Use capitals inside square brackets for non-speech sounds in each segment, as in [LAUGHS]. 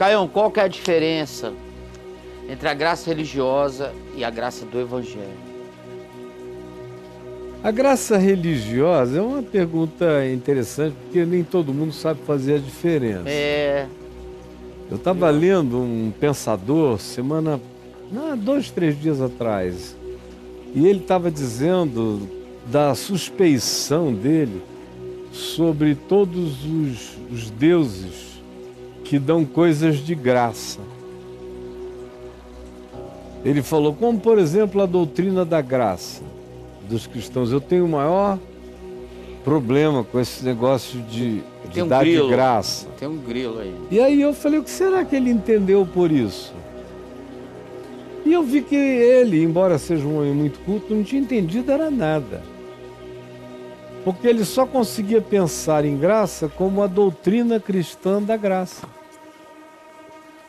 Caião, qual que é a diferença entre a graça religiosa e a graça do Evangelho? A graça religiosa é uma pergunta interessante, porque nem todo mundo sabe fazer a diferença. É. Eu estava lendo um pensador semana, não, dois, três dias atrás, e ele estava dizendo da suspeição dele sobre todos os, os deuses que dão coisas de graça. Ele falou, como por exemplo a doutrina da graça dos cristãos. Eu tenho o maior problema com esse negócio de, de um dar grilo. de graça. Tem um grilo aí. E aí eu falei, o que será que ele entendeu por isso? E eu vi que ele, embora seja um homem muito culto, não tinha entendido era nada. Porque ele só conseguia pensar em graça como a doutrina cristã da graça.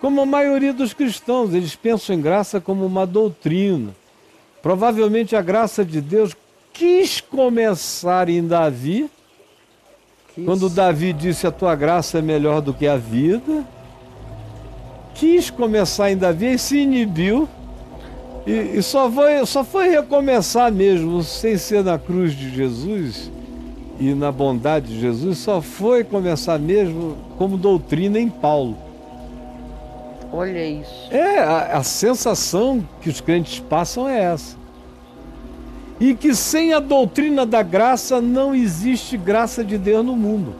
Como a maioria dos cristãos, eles pensam em graça como uma doutrina. Provavelmente a graça de Deus quis começar em Davi, Que quando? Davi disse a tua graça é melhor do que a vida. Quis começar em Davi e se inibiu. E, e só, foi, só foi recomeçar mesmo, sem ser na cruz de Jesus e na bondade de Jesus, só foi começar mesmo como doutrina em Paulo. Olha isso. É, a, a sensação que os crentes passam é essa. E que sem a doutrina da graça não existe graça de Deus no mundo.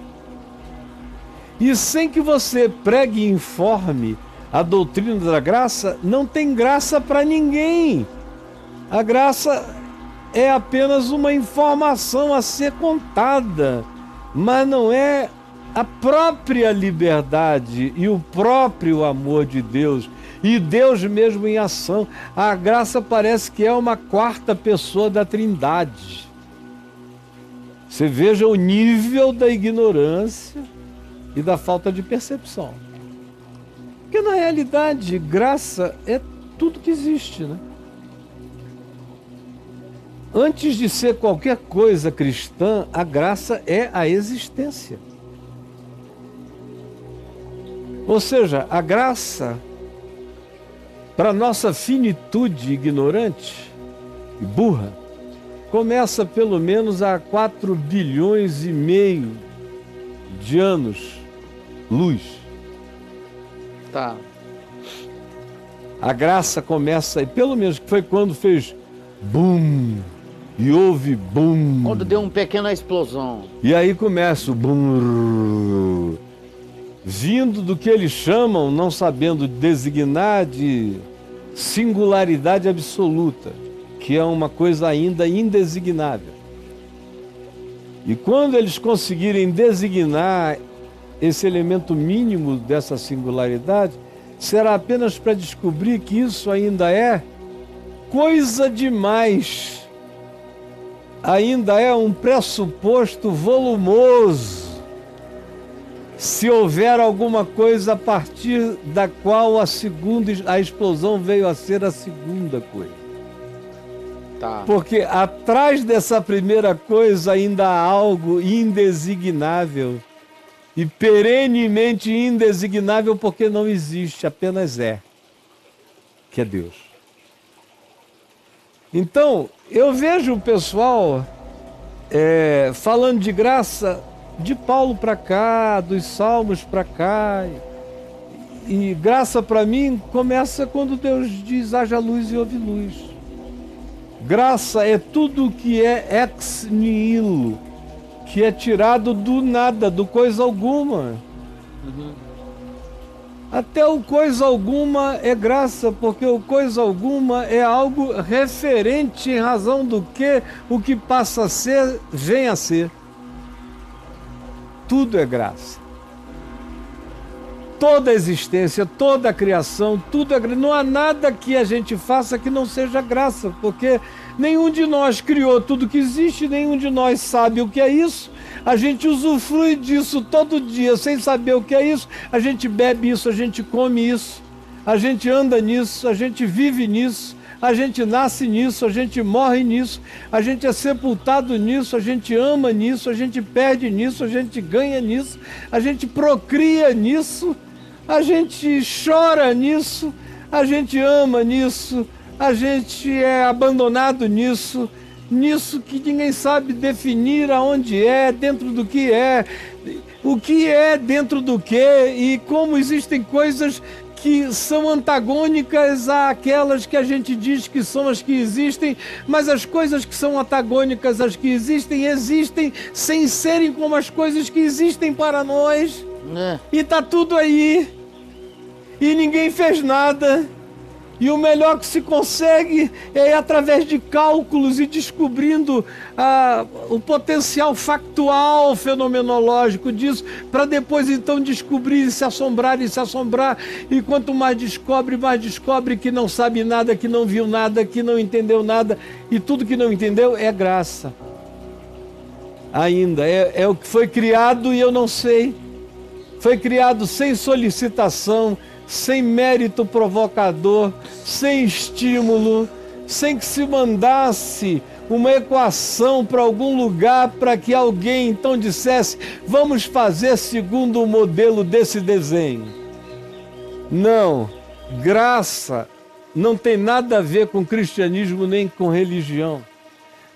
E sem que você pregue e informe a doutrina da graça, não tem graça para ninguém. A graça é apenas uma informação a ser contada, mas não é a própria liberdade e o próprio amor de Deus e Deus mesmo em ação. A graça parece que é uma quarta pessoa da Trindade. Você veja o nível da ignorância e da falta de percepção. Porque na realidade, graça é tudo que existe, né? Antes de ser qualquer coisa cristã, a graça é a existência. Ou seja, a graça, para nossa finitude ignorante e burra, começa pelo menos há 4 bilhões e meio de anos luz. Tá. A graça começa, e pelo menos foi quando fez bum, e houve bum. Quando deu uma pequena explosão. E aí começa o bum, vindo do que eles chamam, não sabendo designar, de singularidade absoluta, que é uma coisa ainda indesignável. E quando eles conseguirem designar esse elemento mínimo dessa singularidade, será apenas para descobrir que isso ainda é coisa demais. Ainda é um pressuposto volumoso. Se houver alguma coisa a partir da qual a segunda a explosão veio a ser a segunda coisa. Tá. Porque atrás dessa primeira coisa ainda há algo indesignável e perenemente indesignável porque não existe, apenas é, que é Deus. Então, eu vejo o pessoal é, falando de graça de Paulo para cá, dos Salmos para cá. E, graça para mim começa quando Deus diz haja luz e houve luz. Graça é tudo que é ex nihilo, que é tirado do nada, do coisa alguma. Até o coisa alguma é graça, porque o coisa alguma é algo referente em razão do que o que passa a ser vem a ser. Tudo é graça. Toda a existência, toda a criação, tudo é graça. Não há nada que a gente faça que não seja graça, porque nenhum de nós criou tudo que existe, nenhum de nós sabe o que é isso. A gente usufrui disso todo dia sem saber o que é isso. A gente bebe isso, a gente come isso, a gente anda nisso, a gente vive nisso, a gente nasce nisso, a gente morre nisso, a gente é sepultado nisso, a gente ama nisso, a gente perde nisso, a gente ganha nisso, a gente procria nisso. a gente chora nisso, a gente ama nisso, a gente é abandonado nisso, nisso que ninguém sabe definir aonde é, dentro do que é, o que é dentro do que e como existem coisas que são antagônicas àquelas que a gente diz que são as que existem, mas as coisas que são antagônicas às que existem existem sem serem como as coisas que existem para nós. É. E tá tudo aí. E ninguém fez nada. E o melhor que se consegue é através de cálculos e descobrindo ah, o potencial factual fenomenológico disso, para depois então descobrir e se assombrar e se assombrar. E quanto mais descobre, mais descobre que não sabe nada, que não viu nada, que não entendeu nada. E tudo que não entendeu é graça. Ainda, é, é o que foi criado e eu não sei. Foi criado sem solicitação sem mérito provocador, sem estímulo, sem que se mandasse uma equação para algum lugar para que alguém então dissesse: vamos fazer segundo o modelo desse desenho. Não, graça não tem nada a ver com cristianismo nem com religião.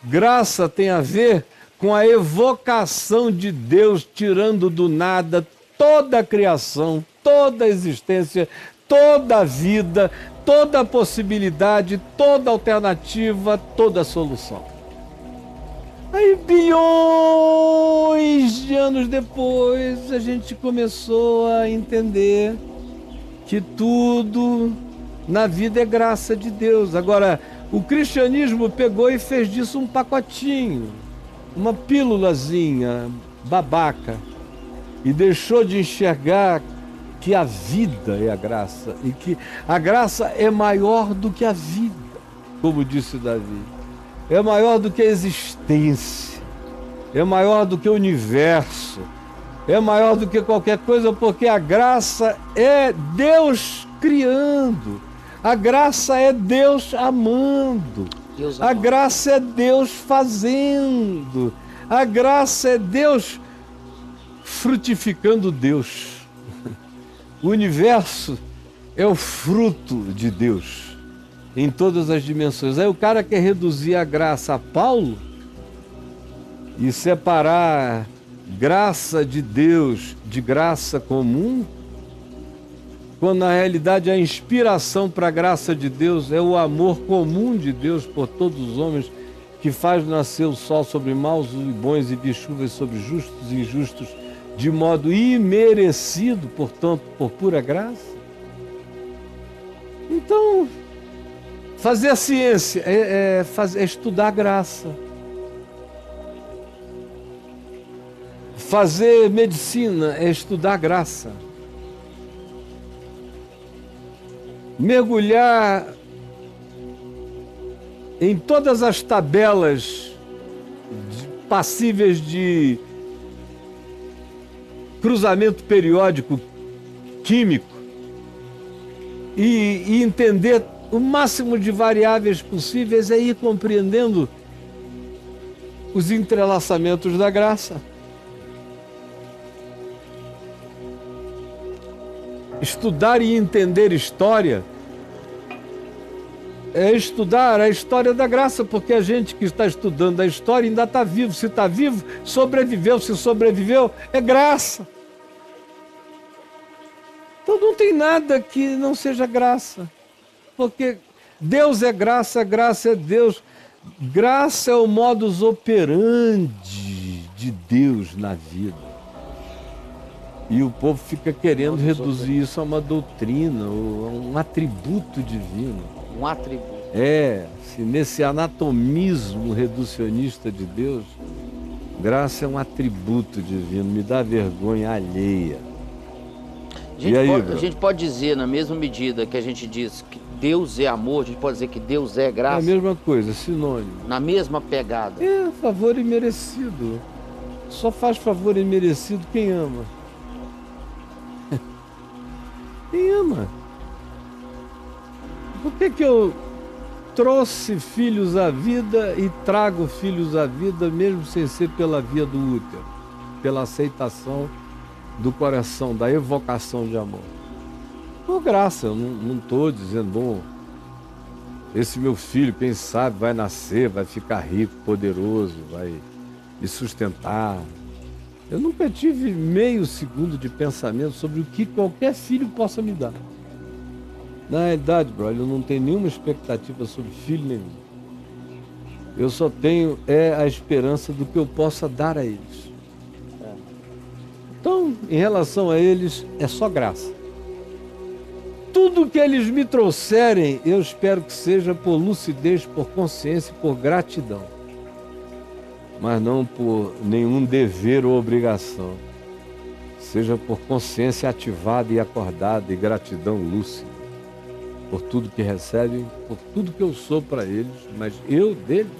Graça tem a ver com a evocação de Deus tirando do nada toda a criação toda a existência, toda a vida, toda a possibilidade, toda a alternativa, toda a solução. Aí, bilhões de anos depois, a gente começou a entender que tudo na vida é graça de Deus. Agora, o cristianismo pegou e fez disso um pacotinho, uma pílulazinha babaca, e deixou de enxergar que a vida é a graça e que a graça é maior do que a vida, como disse Davi. É maior do que a existência, é maior do que o universo, é maior do que qualquer coisa, porque a graça é Deus criando, a graça é Deus amando, Deus a graça é Deus fazendo, a graça é Deus frutificando Deus. O universo é o fruto de Deus em todas as dimensões. Aí o cara quer reduzir a graça a Paulo e separar graça de Deus de graça comum, quando na realidade a inspiração para a graça de Deus é o amor comum de Deus por todos os homens que faz nascer o sol sobre maus e bons e de chuvas sobre justos e injustos de modo imerecido, portanto, por pura graça? Então, fazer a ciência é, é, é estudar a graça. Fazer medicina é estudar a graça. Mergulhar em todas as tabelas passíveis de cruzamento periódico químico e, e entender o máximo de variáveis possíveis é ir compreendendo os entrelaçamentos da graça. Estudar e entender história é estudar a história da graça, porque a gente que está estudando a história ainda está vivo. Se está vivo, sobreviveu. Se sobreviveu, é graça. Então não tem nada que não seja graça. Porque Deus é graça, graça é Deus. Graça é o modus operandi de Deus na vida. E o povo fica querendo reduzir isso a uma doutrina, a um atributo divino. Um atributo. É, se nesse anatomismo reducionista de Deus, graça é um atributo divino, me dá vergonha alheia. A gente, aí, pode, a gente pode dizer, na mesma medida que a gente diz que Deus é amor, a gente pode dizer que Deus é graça. É a mesma coisa, sinônimo. Na mesma pegada. É, favor imerecido. Só faz favor imerecido quem ama. Ama. Por que, que eu trouxe filhos à vida e trago filhos à vida, mesmo sem ser pela via do útero, pela aceitação? do coração, da evocação de amor. Por graça, eu não estou dizendo, bom, esse meu filho, quem sabe, vai nascer, vai ficar rico, poderoso, vai me sustentar. Eu nunca tive meio segundo de pensamento sobre o que qualquer filho possa me dar. Na realidade, brother, eu não tenho nenhuma expectativa sobre filho nenhum. Eu só tenho é a esperança do que eu possa dar a eles. Então, em relação a eles, é só graça. Tudo que eles me trouxerem, eu espero que seja por lucidez, por consciência, por gratidão. Mas não por nenhum dever ou obrigação. Seja por consciência ativada e acordada e gratidão lúcida por tudo que recebem, por tudo que eu sou para eles, mas eu deles.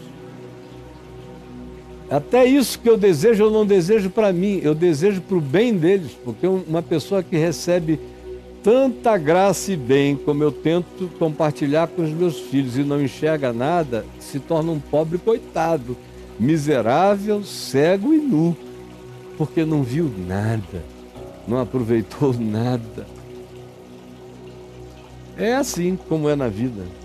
Até isso que eu desejo, eu não desejo para mim, eu desejo para o bem deles, porque uma pessoa que recebe tanta graça e bem como eu tento compartilhar com os meus filhos e não enxerga nada, se torna um pobre coitado, miserável, cego e nu, porque não viu nada, não aproveitou [LAUGHS] nada. É assim como é na vida.